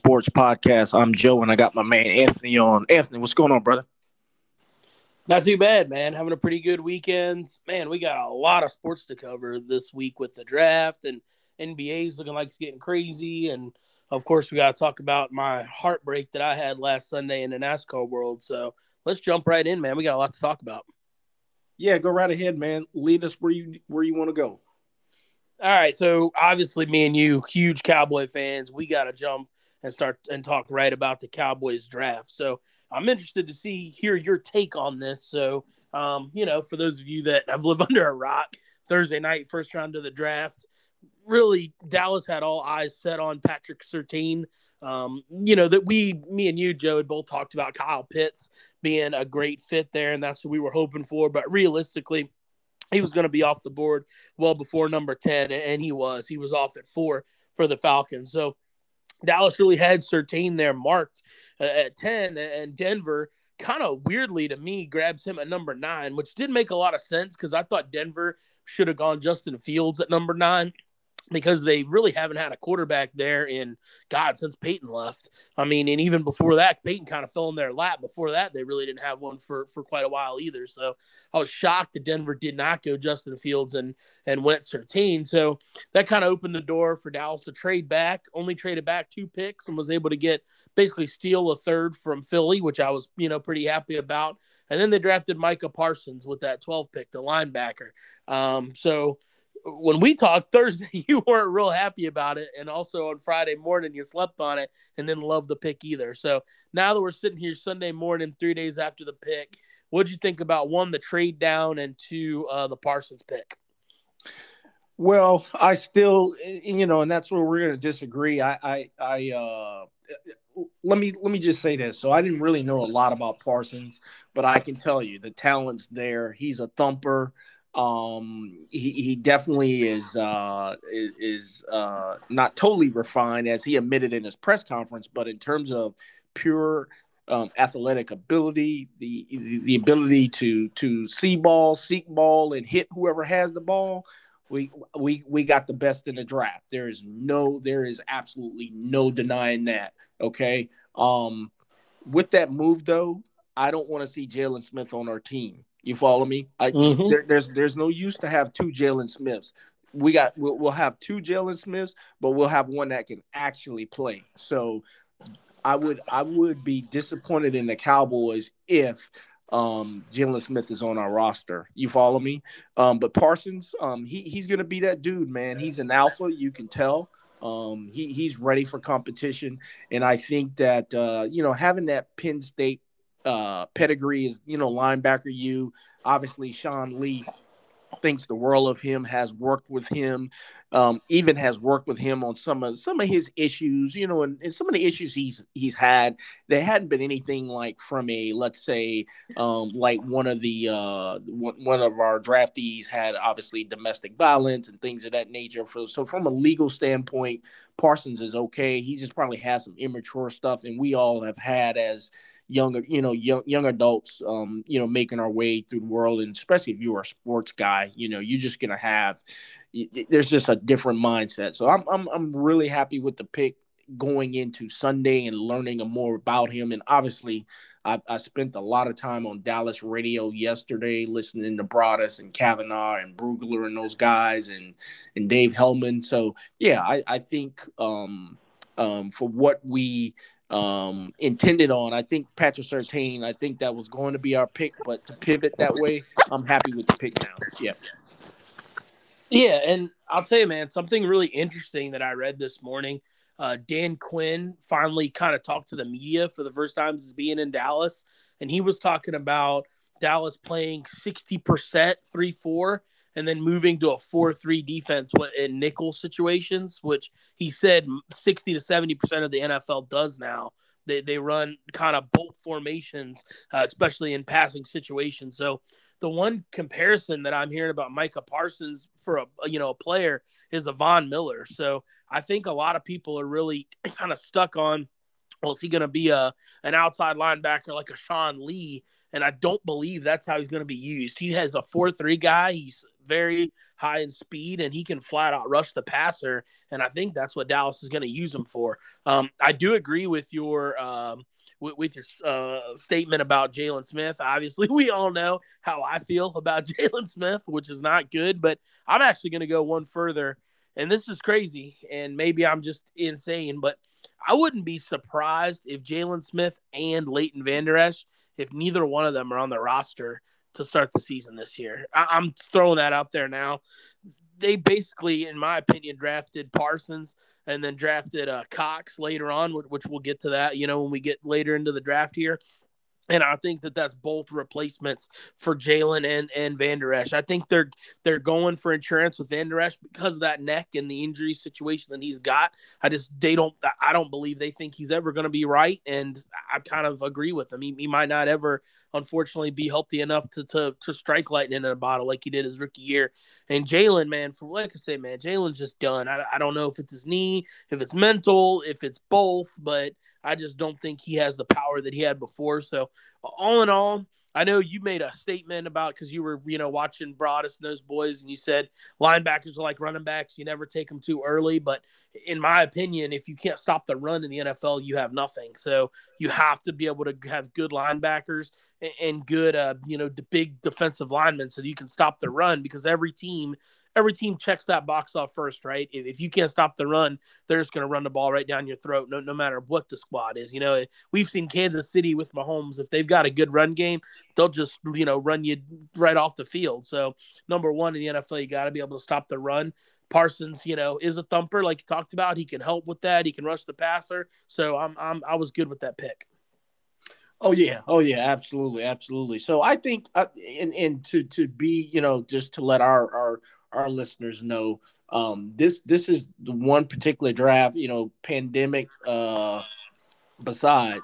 Sports Podcast. I'm Joe, and I got my man Anthony on. Anthony, what's going on, brother? Not too bad, man. Having a pretty good weekend. Man, we got a lot of sports to cover this week with the draft and NBA's looking like it's getting crazy. And of course, we got to talk about my heartbreak that I had last Sunday in the NASCAR world. So let's jump right in, man. We got a lot to talk about. Yeah, go right ahead, man. Lead us where you where you want to go. All right, so obviously, me and you, huge Cowboy fans, we got to jump and start and talk right about the Cowboys draft. So I'm interested to see hear your take on this. So, um, you know, for those of you that have lived under a rock, Thursday night, first round of the draft, really Dallas had all eyes set on Patrick Surtain. Um, you know that we, me and you, Joe, had both talked about Kyle Pitts being a great fit there, and that's what we were hoping for. But realistically, he was going to be off the board well before number 10 and he was he was off at four for the falcons so dallas really had Surtain there marked uh, at 10 and denver kind of weirdly to me grabs him at number nine which did make a lot of sense because i thought denver should have gone justin fields at number nine because they really haven't had a quarterback there in God since Peyton left. I mean, and even before that, Peyton kind of fell in their lap. Before that, they really didn't have one for for quite a while either. So I was shocked that Denver did not go Justin Fields and and went Surtain. So that kind of opened the door for Dallas to trade back. Only traded back two picks and was able to get basically steal a third from Philly, which I was you know pretty happy about. And then they drafted Micah Parsons with that 12 pick, the linebacker. Um, so when we talked Thursday, you weren't real happy about it, and also on Friday morning you slept on it and didn't love the pick either. So now that we're sitting here Sunday morning, three days after the pick, what did you think about one the trade down and two uh, the Parsons pick? Well, I still, you know, and that's where we're going to disagree. I, I, I, uh, let me let me just say this. So I didn't really know a lot about Parsons, but I can tell you the talent's there. He's a thumper. Um, he, he definitely is uh, is, uh, not totally refined as he admitted in his press conference, but in terms of pure um, athletic ability, the the ability to to see ball, seek ball, and hit whoever has the ball. We we we got the best in the draft. There is no, there is absolutely no denying that. Okay. Um, with that move though, I don't want to see Jaylon Smith on our team. You follow me? I, mm-hmm. there, there's there's no use to have two Jaylon Smiths. We got we'll, we'll have two Jaylon Smiths, but we'll have one that can actually play. So I would I would be disappointed in the Cowboys if um Jaylon Smith is on our roster. You follow me? Um, but Parsons, um, he he's gonna be that dude, man. He's an alpha, you can tell. Um, he he's ready for competition, and I think that uh, you know having that Penn State uh, pedigree is, you know, linebacker you. Obviously, Sean Lee thinks the world of him, has worked with him, um, even has worked with him on some of some of his issues, you know, and, and, some of the issues he's he's had. There hadn't been anything like from a let's say um, like one of the uh, one of our draftees had obviously domestic violence and things of that nature. For, so from a legal standpoint, Parsons is okay. He just probably has some immature stuff, and we all have had as younger, you know, young young adults, um, you know, making our way through the world, and especially if you're a sports guy, you know, you're just gonna have. There's just a different mindset. So I'm I'm I'm really happy with the pick going into Sunday and learning more about him. And obviously, I, I, spent a lot of time on Dallas radio yesterday, listening to Broaddus and Kavanaugh and Brugler and those guys and and Dave Helman. So yeah, I, I think um, um, for what we um, intended on. I think Patrick Surtain, I think that was going to be our pick, but to pivot that way, I'm happy with the pick now. Yeah. Yeah, and I'll tell you, man, something really interesting that I read this morning. Uh, Dan Quinn finally kind of talked to the media for the first time since being in Dallas, and he was talking about Dallas playing 60% 3 4 and then moving to a 4 3 defense in nickel situations, which he said 60 to 70% of the NFL does now. They, they run kind of both formations, uh, especially in passing situations. So the one comparison that I'm hearing about Micah Parsons for a you know a player is a Von Miller. So I think a lot of people are really kind of stuck on, well, is he going to be a an outside linebacker like a Sean Lee? And I don't believe that's how he's going to be used. He has a four three guy. He's very high in speed and he can flat out rush the passer. And I think that's what Dallas is going to use him for. Um, I do agree with your. Um, with, your uh, statement about Jaylon Smith. Obviously, we all know how I feel about Jaylon Smith, which is not good. But I'm actually going to go one further, and this is crazy, and maybe I'm just insane, but I wouldn't be surprised if Jaylon Smith and Leighton Vander Esch, if neither one of them are on the roster to start the season this year. I- am throwing that out there now. They basically, in my opinion, drafted Parsons and then drafted uh, Cox later on, which we'll get to that, you know, when we get later into the draft here. And I think that that's both replacements for Jaylon and and Vander Esch. I think they're they're going for insurance with Vander Esch because of that neck and the injury situation that he's got. I just they don't I don't believe they think he's ever going to be right, and I kind of agree with them. He, he might not ever, unfortunately, be healthy enough to to to strike lightning in a bottle like he did his rookie year. And Jaylon, man, for like I say, man, Jaylon's just done. I, I don't know if it's his knee, if it's mental, if it's both, but I just don't think he has the power that he had before. So, all in all, I know you made a statement about because you were, you know, watching Broaddus and those boys, and you said linebackers are like running backs. You never take them too early. But in my opinion, if you can't stop the run in the NFL, you have nothing. So you have to be able to have good linebackers and good, uh, you know, big defensive linemen so you can stop the run because every team every team checks that box off first, right? If, if you can't stop the run, they're just going to run the ball right down your throat, no, no matter what the squad is. You know, we've seen Kansas City with Mahomes. If they've got a good run game, they'll just, you know, run you right off the field. So, number one in the NFL, you got to be able to stop the run. Parsons, you know, is a thumper like you talked about. He can help with that. He can rush the passer. So I'm, I'm I was good with that pick. Oh yeah, oh yeah, absolutely, absolutely. So I think, uh, and and to to be, you know, just to let our our our listeners know um, this this is the one particular draft you know pandemic uh, besides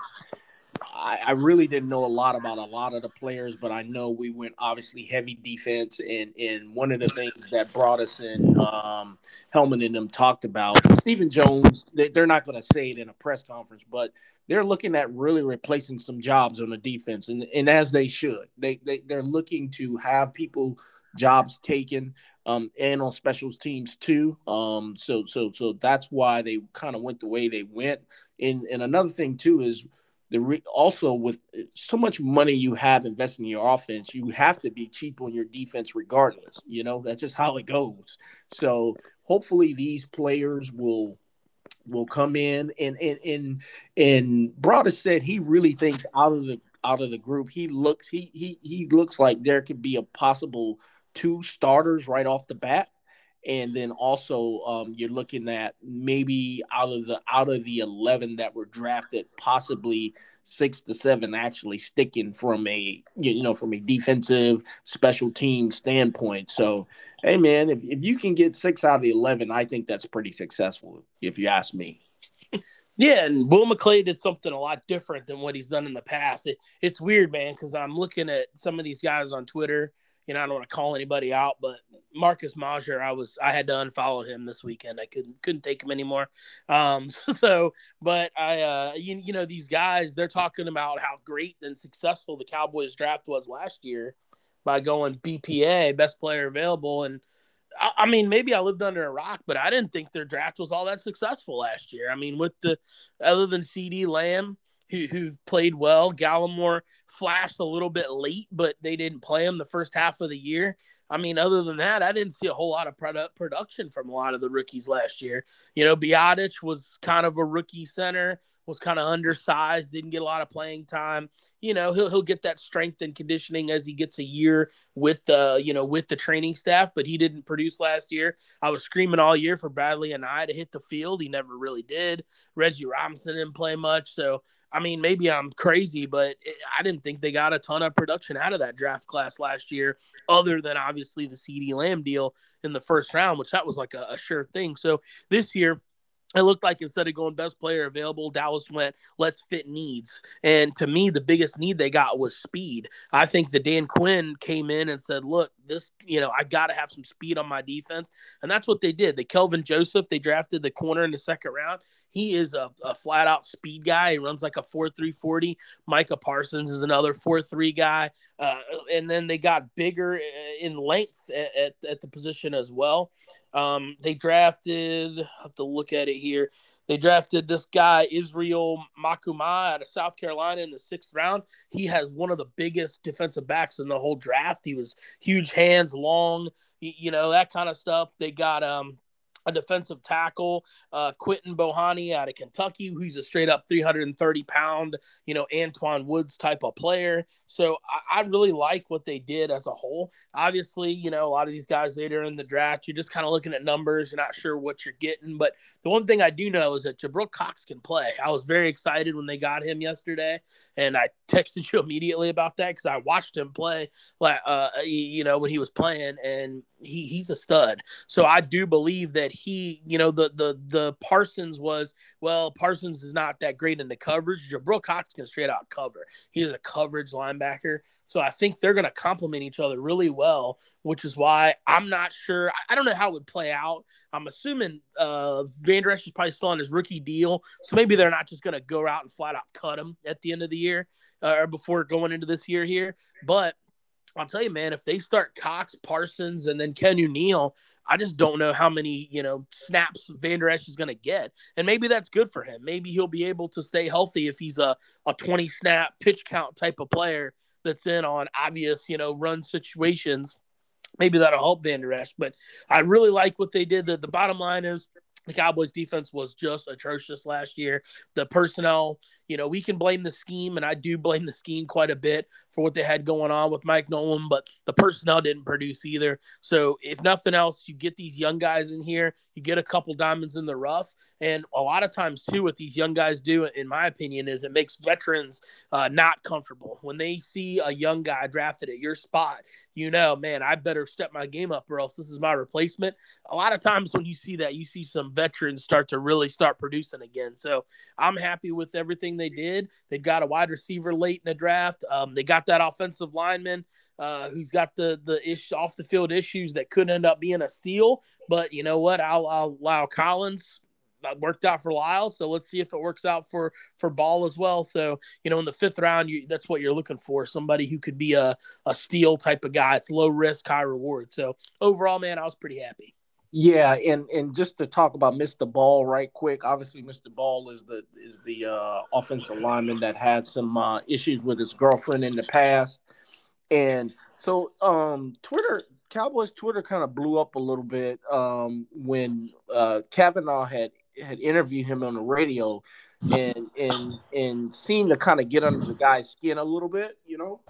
I, I, really didn't know a lot about a lot of the players but i know we went obviously heavy defense and and one of the things that brought us in um, Helman and them talked about Stephen Jones they, they're not going to say it in a press conference but they're looking at really replacing some jobs on the defense and, and as they should they, they they're looking to have people jobs taken um, and on specials teams too. Um, so so so that's why they kind of went the way they went. And and another thing too is the re- also with so much money you have invested in your offense, you have to be cheap on your defense regardless. You know that's just how it goes. So hopefully these players will will come in and and and and Broaddus said he really thinks out of the out of the group he looks he he he looks like there could be a possible two starters right off the bat and then also um, you're looking at maybe out of the out of the 11 that were drafted possibly six to seven actually sticking from a you know from a defensive special team standpoint. So hey man if, if you can get six out of the 11 i think that's pretty successful if you ask me. Yeah and will mcclay did something a lot different than what he's done in the past. It, it's weird man because i'm looking at some of these guys on twitter you know, I don't want to call anybody out, but Marcus Mosher, I was I had to unfollow him this weekend. I couldn't couldn't take him anymore. Um, so, but I, uh, you, you know, these guys they're talking about how great and successful the Cowboys draft was last year by going BPA, best player available, and I, I mean maybe I lived under a rock, but I didn't think their draft was all that successful last year. I mean, with the other than CeeDee Lamb who who played well. Gallimore flashed a little bit late, but they didn't play him the first half of the year. I mean, other than that, I didn't see a whole lot of product production from a lot of the rookies last year. You know, Biadasz was kind of a rookie center, was kind of undersized, didn't get a lot of playing time. You know, he'll he'll get that strength and conditioning as he gets a year with the you know with the training staff, but he didn't produce last year. I was screaming all year for Bradlee Anae to hit the field. He never really did. Reggie Robinson didn't play much, so I mean, maybe I'm crazy, but it, I didn't think they got a ton of production out of that draft class last year, other than obviously the CeeDee Lamb deal in the first round, which that was like a, a sure thing. So this year, it looked like instead of going best player available, Dallas went let's fit needs. And to me, the biggest need they got was speed. I think the Dan Quinn came in and said, look, this, you know, I got to have some speed on my defense. And that's what they did. The Kelvin Joseph, they drafted the corner in the second round. He is a, a flat out speed guy. He runs like a 4 3 40. Micah Parsons is another 4 3 guy. Uh, and then they got bigger uh, in length at, at, at the position as well. Um, they drafted, I have to look at it here. They drafted this guy, Israel Mukuamu, out of South Carolina in the sixth round. He has one of the biggest defensive backs in the whole draft. He was huge hands, long, you know, that kind of stuff. They got um a defensive tackle, uh, Quinton Bohanna out of Kentucky, who's a straight up 330 pound, you know, Antwaun Woods type of player. So I, I, really like what they did as a whole. Obviously, you know, a lot of these guys later in the draft, you're just kind of looking at numbers, you're not sure what you're getting. But the one thing I do know is that Jabril Cox can play. I was very excited when they got him yesterday, and I texted you immediately about that because I watched him play, like, uh, you know, when he was playing, and he he's a stud. So I do believe that he, you know, the the the Parsons was well, Parsons is not that great in the coverage. Jabril Cox can straight out cover. He is a coverage linebacker. So I think they're going to complement each other really well, which is why I'm not sure. I, I don't know how it would play out. I'm assuming uh, Vander Esch is probably still on his rookie deal, so maybe they're not just going to go out and flat out cut him at the end of the year uh, or before going into this year here, but I'll tell you, man, if they start Cox, Parsons, and then Keanu Neal, I just don't know how many, you know, snaps Vander Esch is going to get. And maybe that's good for him. Maybe he'll be able to stay healthy if he's a, a 20 snap pitch count type of player that's in on obvious, you know, run situations. Maybe that'll help Vander Esch. But I really like what they did. The, the bottom line is the Cowboys defense was just atrocious last year. The personnel, you know, we can blame the scheme, and I do blame the scheme quite a bit for what they had going on with Mike Nolan, but the personnel didn't produce either. So, if nothing else, you get these young guys in here, you get a couple diamonds in the rough, and a lot of times, too, what these young guys do, in my opinion, is it makes veterans uh, not comfortable. When they see a young guy drafted at your spot, you know, man, I better step my game up or else this is my replacement. A lot of times, when you see that, you see some veterans start to really start producing again. So I'm happy with everything they did. They got a wide receiver late in the draft. Um, they got that offensive lineman uh, who's got the the ish off the field issues that could end up being a steal. But you know what? I'll, I'll allow Collins that worked out for La'el. So let's see if it works out for for Ball as well. So you know, in the fifth round, you, that's what you're looking for somebody who could be a a steal type of guy. It's low risk, high reward. So overall, man, I was pretty happy. Yeah, and and just to talk about Mr. Ball right quick. Obviously, Mr. Ball is the is the uh, offensive lineman that had some uh, issues with his girlfriend in the past, and so um, Twitter Cowboys Twitter kind of blew up a little bit um, when uh, Kavanaugh had had interviewed him on the radio, and and and seemed to kind of get under the guy's skin a little bit, you know.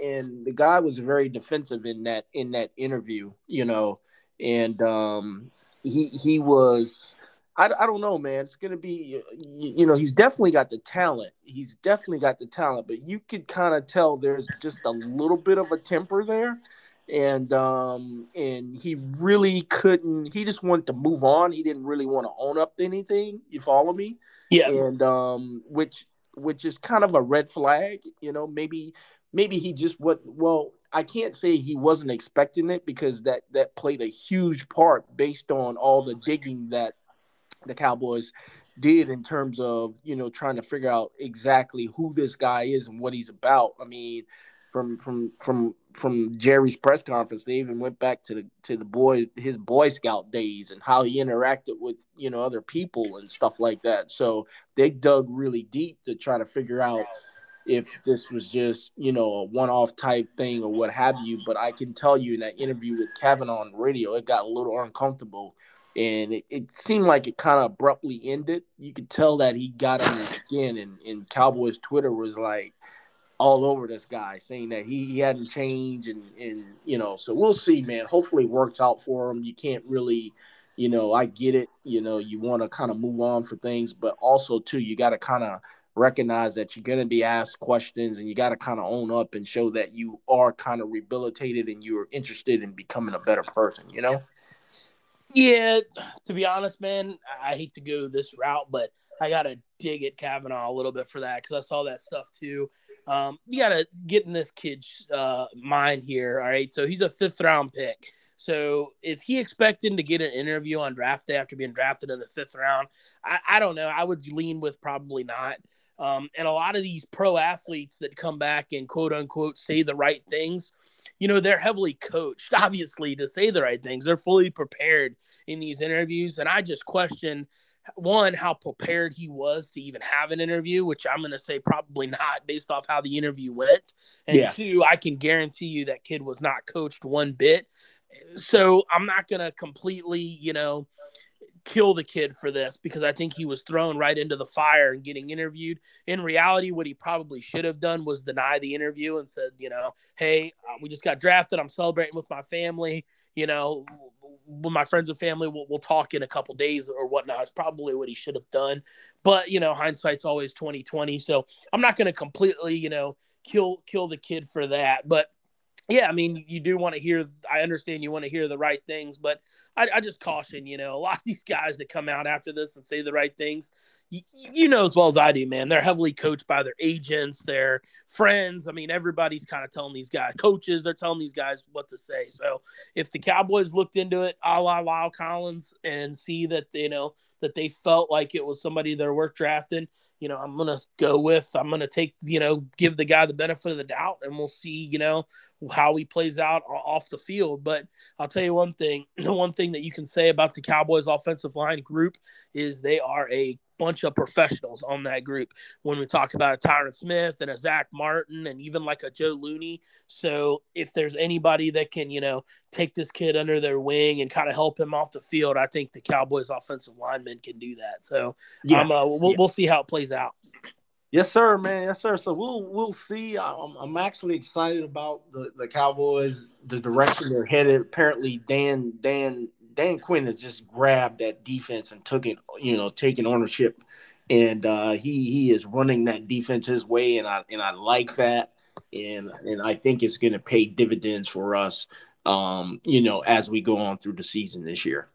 And the guy was very defensive in that in that interview, you know and um, he he was. I, I don't know, man. It's gonna be, you, you know, he's definitely got the talent. He's definitely got the talent, but you could kind of tell there's just a little bit of a temper there, and um, and he really couldn't. He just wanted to move on. He didn't really want to own up to anything. You follow me? Yeah. And um, which which is kind of a red flag. You know, maybe maybe he just what well I can't say he wasn't expecting it because that that played a huge part based on all the digging that the Cowboys did in terms of you know trying to figure out exactly who this guy is and what he's about. I mean, from from from from Jerry's press conference, they even went back to the to the boy his Boy Scout days and how he interacted with you know other people and stuff like that. So they dug really deep to try to figure out if this was just you know a one-off type thing or what have you but i can tell you in that interview with kavanaugh on radio it got a little uncomfortable and it, it seemed like it kind of abruptly ended. You could tell that he got on his skin and, and cowboys twitter was like all over this guy saying that he, he hadn't changed and and you know so we'll see man. Hopefully it works out for him. You can't really you know i get it. You know you want to kind of move on for things but also too you got to kind of recognize that you're going to be asked questions and you got to kind of own up and show that you are kind of rehabilitated and you're interested in becoming a better person, you know? Yeah, to be honest, man, I hate to go this route, but I gotta dig at Kavanaugh a little bit for that because I saw that stuff too. Um, you gotta get in this kid's uh, mind here. All right, so he's a fifth round pick. So is he expecting to get an interview on draft day after being drafted in the fifth round? I, I don't know. I would lean with probably not. Um, and a lot of these pro athletes that come back and quote unquote say the right things, you know, they're heavily coached, obviously, to say the right things. They're fully prepared in these interviews. And I just question one, how prepared he was to even have an interview, which I'm going to say probably not based off how the interview went. And yeah. two, I can guarantee you that kid was not coached one bit. So I'm not going to completely, you know, kill the kid for this because I think he was thrown right into the fire and getting interviewed. In reality, what he probably should have done was deny the interview and said, you know, hey, uh, we just got drafted. I'm celebrating with my family. You know, with my friends and family, we'll, we'll talk in a couple days or whatnot. It's probably what he should have done. But you know, hindsight's always 2020. So I'm not going to completely, you know, kill kill the kid for that. But yeah, I mean, you do want to hear. I understand you want to hear the right things, but I, I, just caution. You know, a lot of these guys that come out after this and say the right things, you, you know as well as I do, man. They're heavily coached by their agents, their friends. I mean, everybody's kind of telling these guys, coaches, they're telling these guys what to say. So if the Cowboys looked into it, a la La'el Collins, and see that you know that they felt like it was somebody they're worth drafting, you know, I'm gonna go with. I'm gonna take, you know, give the guy the benefit of the doubt, and we'll see, you know, how he plays out off the field. But I'll tell you one thing: the one thing that you can say about the Cowboys' offensive line group is they are a bunch of professionals on that group when we talk about a Tyron Smith and a Zack Martin and even like a Joe Looney. So if there's anybody that can, you know, take this kid under their wing and kind of help him off the field, I think the Cowboys offensive linemen can do that. So yeah, um, uh, we'll, yeah. we'll see how it plays out. Yes, sir, man. Yes, sir. So we'll we'll see. I'm, I'm actually excited about the, the Cowboys, the direction they're headed. Apparently, Dan Dan Dan Quinn has just grabbed that defense and took it, you know, taking ownership, and uh, he he is running that defense his way, and I and I like that, and and I think it's going to pay dividends for us, um, you know, as we go on through the season this year.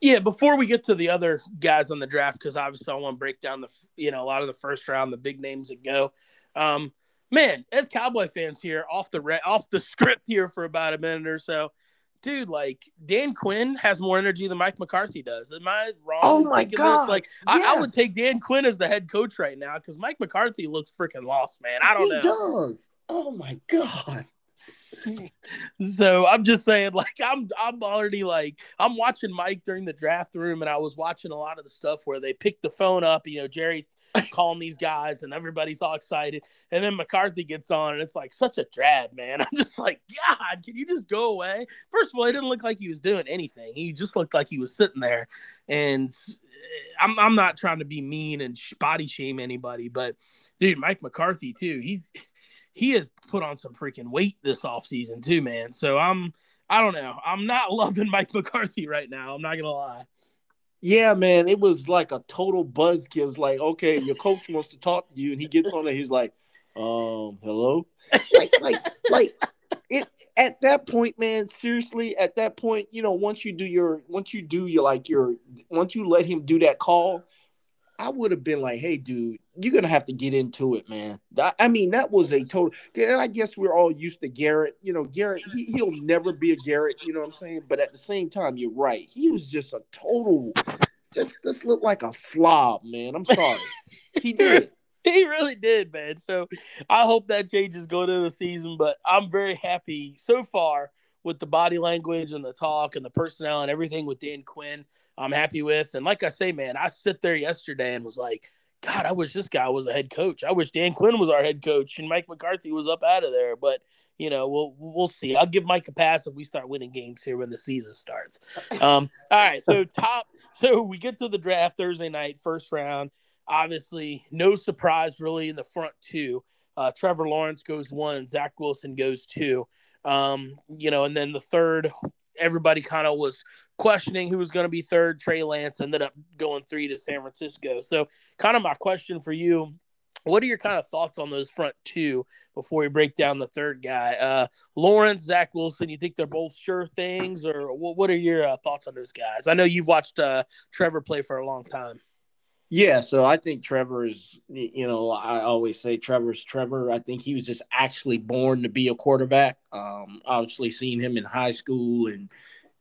Yeah, before we get to the other guys on the draft, because obviously I want to break down the you know a lot of the first round, the big names that go. Um, man, as Cowboy fans here, off the re- off the script here for about a minute or so dude, like Dan Quinn has more energy than Mike McCarthy does. Am I wrong? Oh my god! This? Like, yes. I, I, would take Dan Quinn as the head coach right now because Mike McCarthy looks freaking lost, man. I don't he know. He does. Oh my god so I'm just saying, like, I'm I'm already like I'm watching Mike during the draft room, and I was watching a lot of the stuff where they pick the phone up, you know, Jerry calling these guys, and everybody's all excited, and then McCarthy gets on, and it's like such a drab, man. I'm just like, God, can you just go away? First of all, he didn't look like he was doing anything. He just looked like he was sitting there, and eh, I'm I'm not trying to be mean and body shame anybody, but dude, Mike McCarthy too. He's he has put on some freaking weight this offseason too, man. So I'm I don't know. I'm not loving Mike McCarthy right now. I'm not gonna lie. Yeah, man, it was like a total buzzkill. It was like, okay, your coach wants to talk to you, and he gets on there. He's like, um, hello, like, like, like, it at that point, man. Seriously, at that point, you know, once you do your, once you do your, like your, once you let him do that call, I would have been like, hey, dude, you're gonna have to get into it, man. I mean, that was a total. I guess we're all used to Garrett. You know, Garrett, he, he'll never be a Garrett. You know what I'm saying? But at the same time, you're right. He was just a total. Just, just looked like a slob, man. I'm sorry. he did. He really did, man. So I hope that changes going into the season. But I'm very happy so far with the body language and the talk and the personnel and everything with Dan Quinn. I'm happy with. And like I say, man, I sit there yesterday and was like, God, I wish this guy was a head coach. I wish Dan Quinn was our head coach and Mike McCarthy was up out of there. But you know, we'll we'll see. I'll give Mike a pass if we start winning games here when the season starts. Um, all right, so top, so we get to the draft Thursday night, first round. Obviously, no surprise really in the front two. Uh, Trevor Lawrence goes one, Zach Wilson goes two. Um, you know, and then the third, everybody kind of was questioning who was going to be third. Trey Lance ended up going three to San Francisco. So, kind of my question for you What are your kind of thoughts on those front two before we break down the third guy? Uh, Lawrence, Zach Wilson, you think they're both sure things, or what, what are your uh, thoughts on those guys? I know you've watched uh, Trevor play for a long time. Yeah, so I think Trevor's, you know, I always say Trevor's Trevor. I think he was just actually born to be a quarterback. Um, obviously, seeing him in high school and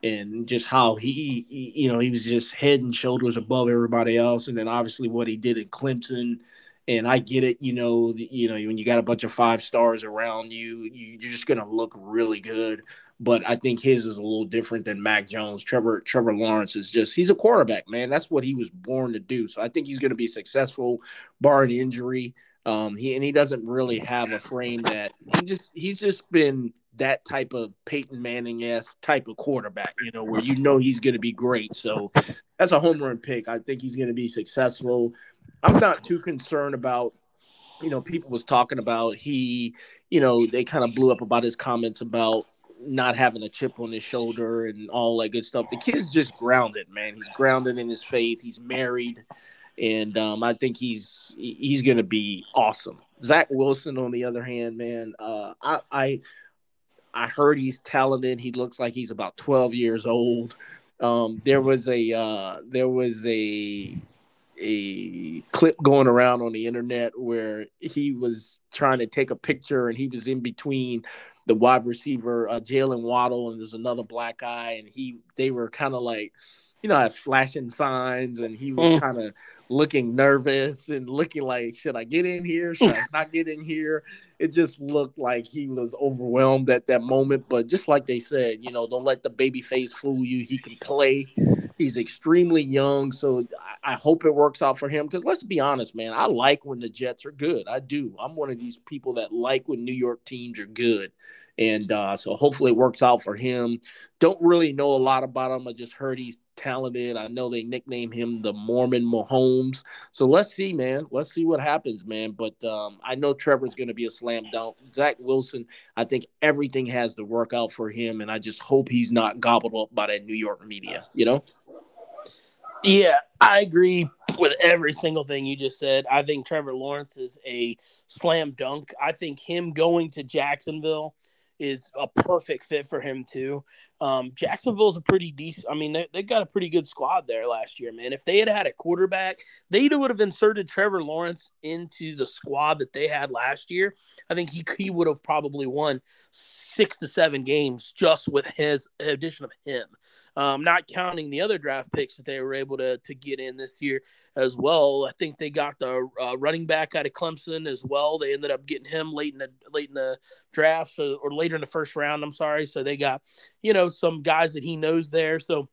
and just how he, he, you know, he was just head and shoulders above everybody else. And then obviously what he did in Clemson and I get it, you know, you know, when you got a bunch of five stars around you, you're just gonna look really good. But I think his is a little different than Mac Jones. Trevor Trevor Lawrence is just he's a quarterback, man. That's what he was born to do. So I think he's gonna be successful, barring injury. Um, he and he doesn't really have a frame that he just he's just been that type of Peyton Manning s type of quarterback, you know, where you know he's going to be great. So that's a home run pick. I think he's going to be successful. I'm not too concerned about, you know, people was talking about he, you know, they kind of blew up about his comments about not having a chip on his shoulder and all that good stuff. The kid's just grounded, man. He's grounded in his faith. He's married, and um, I think he's he's to be awesome. Zach Wilson, on the other hand, man, uh, I, I I heard he's talented. He looks like he's about 12 years old. Um, there was a uh, there was a a clip going around on the internet where he was trying to take a picture and he was in between the wide receiver uh, Jaylen Waddle and there's another black guy and he they were kind of like you know have flashing signs and he was mm. kind of looking nervous and looking like should I get in here should I not get in here it just looked like he was overwhelmed at that moment but just like they said you know don't let the baby face fool you he can play He's extremely young, so I hope it works out for him. Because let's be honest, man, I like when the Jets are good. I do. I'm one of these people that like when New York teams are good, and uh, so hopefully it works out for him. Don't really know a lot about him. I just heard he's talented. I know they nickname him the Mormon Mahomes. So let's see, man. Let's see what happens, man. But um, I know Trevor's going to be a slam dunk. Zach Wilson, I think everything has to work out for him, and I just hope he's not gobbled up by that New York media. You know. Yeah, I agree with every single thing you just said. I think Trevor Lawrence is a slam dunk. I think him going to Jacksonville is a perfect fit for him too. Um, Jacksonville's a pretty decent. I mean, they, they got a pretty good squad there last year, man. If they had had a quarterback, they would have inserted Trevor Lawrence into the squad that they had last year. I think he he would have probably won six to seven games just with his addition of him. Um, not counting the other draft picks that they were able to to get in this year as well. I think they got the uh, running back out of Clemson as well. They ended up getting him late in the late in the draft, so or later in the first round. I'm sorry. So they got you know some guys that he knows there. So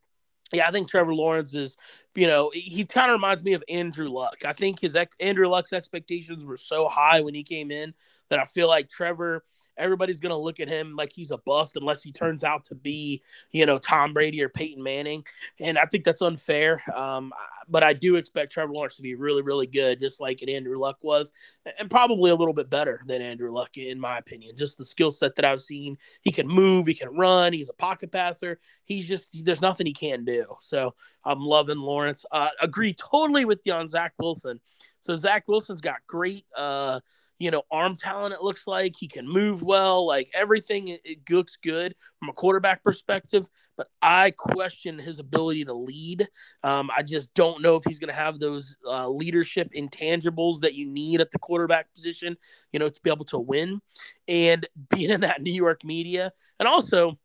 yeah, I think Trevor Lawrence is, you know, he kind of reminds me of Andrew Luck. I think his Andrew Luck's expectations were so high when he came in that I feel like Trevor, everybody's going to look at him like he's a bust unless he turns out to be, you know, Tom Brady or Peyton Manning. And I think that's unfair. Um, but I do expect Trevor Lawrence to be really, really good, just like an Andrew Luck was, and probably a little bit better than Andrew Luck, in my opinion. Just the skill set that I've seen. He can move, he can run, he's a pocket passer. He's just, there's nothing he can't do. So I'm loving Lawrence. Uh, agree totally with you on Zach Wilson. So Zach Wilson's got great, uh, you know, arm talent, it looks like. He can move well. Like everything, it, looks good from a quarterback perspective. But I question his ability to lead. Um, I just don't know if he's going to have those uh, leadership intangibles that you need at the quarterback position, you know, to be able to win. And being in that New York media. And also,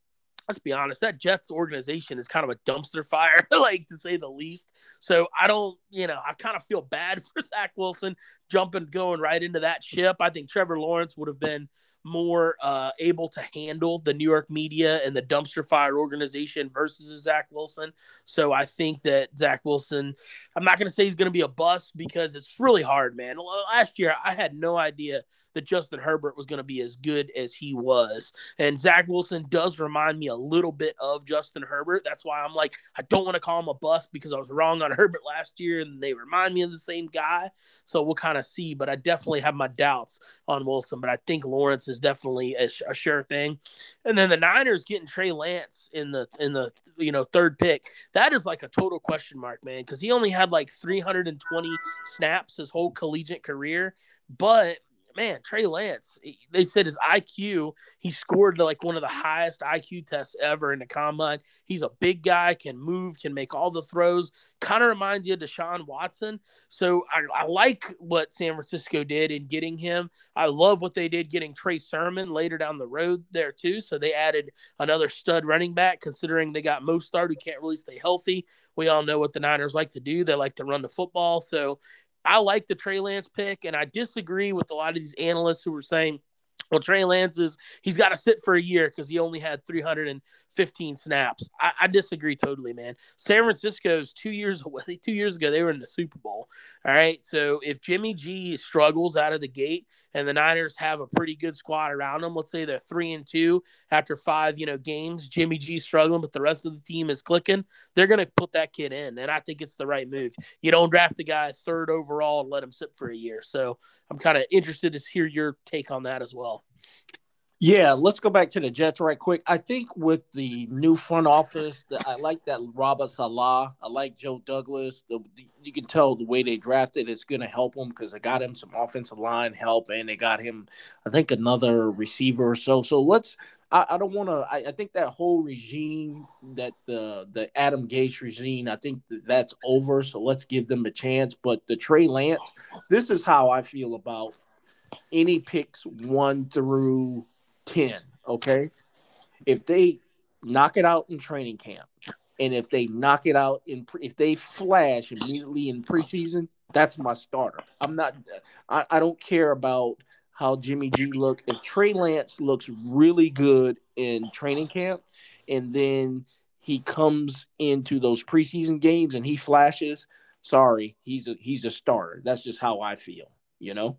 let's be honest, that Jets organization is kind of a dumpster fire, like to say the least. So I don't, you know, I kind of feel bad for Zach Wilson jumping, going right into that ship. I think Trevor Lawrence would have been more uh, able to handle the New York media and the dumpster fire organization versus Zach Wilson. So I think that Zach Wilson, I'm not going to say he's going to be a bust because it's really hard, man. Last year, I had no idea that Justin Herbert was going to be as good as he was. And Zach Wilson does remind me a little bit of Justin Herbert. That's why I'm like, I don't want to call him a bust because I was wrong on Herbert last year and they remind me of the same guy. So we'll kind of see. But I definitely have my doubts on Wilson. But I think Lawrence is definitely a, a sure thing. And then the Niners getting Trey Lance in the in the you know third pick. That is like a total question mark, man, because he only had like 320 snaps his whole collegiate career. But man, Trey Lance, they said his IQ, he scored like one of the highest IQ tests ever in the combine. He's a big guy, can move, can make all the throws. Kind of reminds you of Deshaun Watson. So I, I, like what San Francisco did in getting him. I love what they did getting Trey Sermon later down the road there too. So they added another stud running back, considering they got Mostert who can't really stay healthy. We all know what the Niners like to do. They like to run the football. So I like the Trey Lance pick, and I disagree with a lot of these analysts who were saying, well, Trey Lance is he's got to sit for a year because he only had 315 snaps. I, I, disagree totally, man. San Francisco's two years away. Two years ago, they were in the Super Bowl. All right, so if Jimmy G struggles out of the gate, and the Niners have a pretty good squad around them. Let's say they're three and two after five, you know, games. Jimmy G struggling, but the rest of the team is clicking. They're going to put that kid in, and I think it's the right move. You don't draft the guy third overall and let him sit for a year. So I'm kind of interested to hear your take on that as well. Yeah, let's go back to the Jets right quick. I think with the new front office, I like that Robert Saleh. I like Joe Douglas. You can tell the way they drafted it's going to help him because they got him some offensive line help and they got him, I think, another receiver or so. So let's. I, I don't want to. I, I, think that whole regime, that the the Adam Gase regime, I think that that's over. So let's give them a chance. But the Trey Lance, this is how I feel about any picks one through 10, okay? If they knock it out in training camp and if they knock it out in pre- if they flash immediately in preseason, that's my starter. I'm not I, I don't care about how Jimmy G look. If Trey Lance looks really good in training camp and then he comes into those preseason games and he flashes, sorry, he's a he's a starter. That's just how I feel, you know?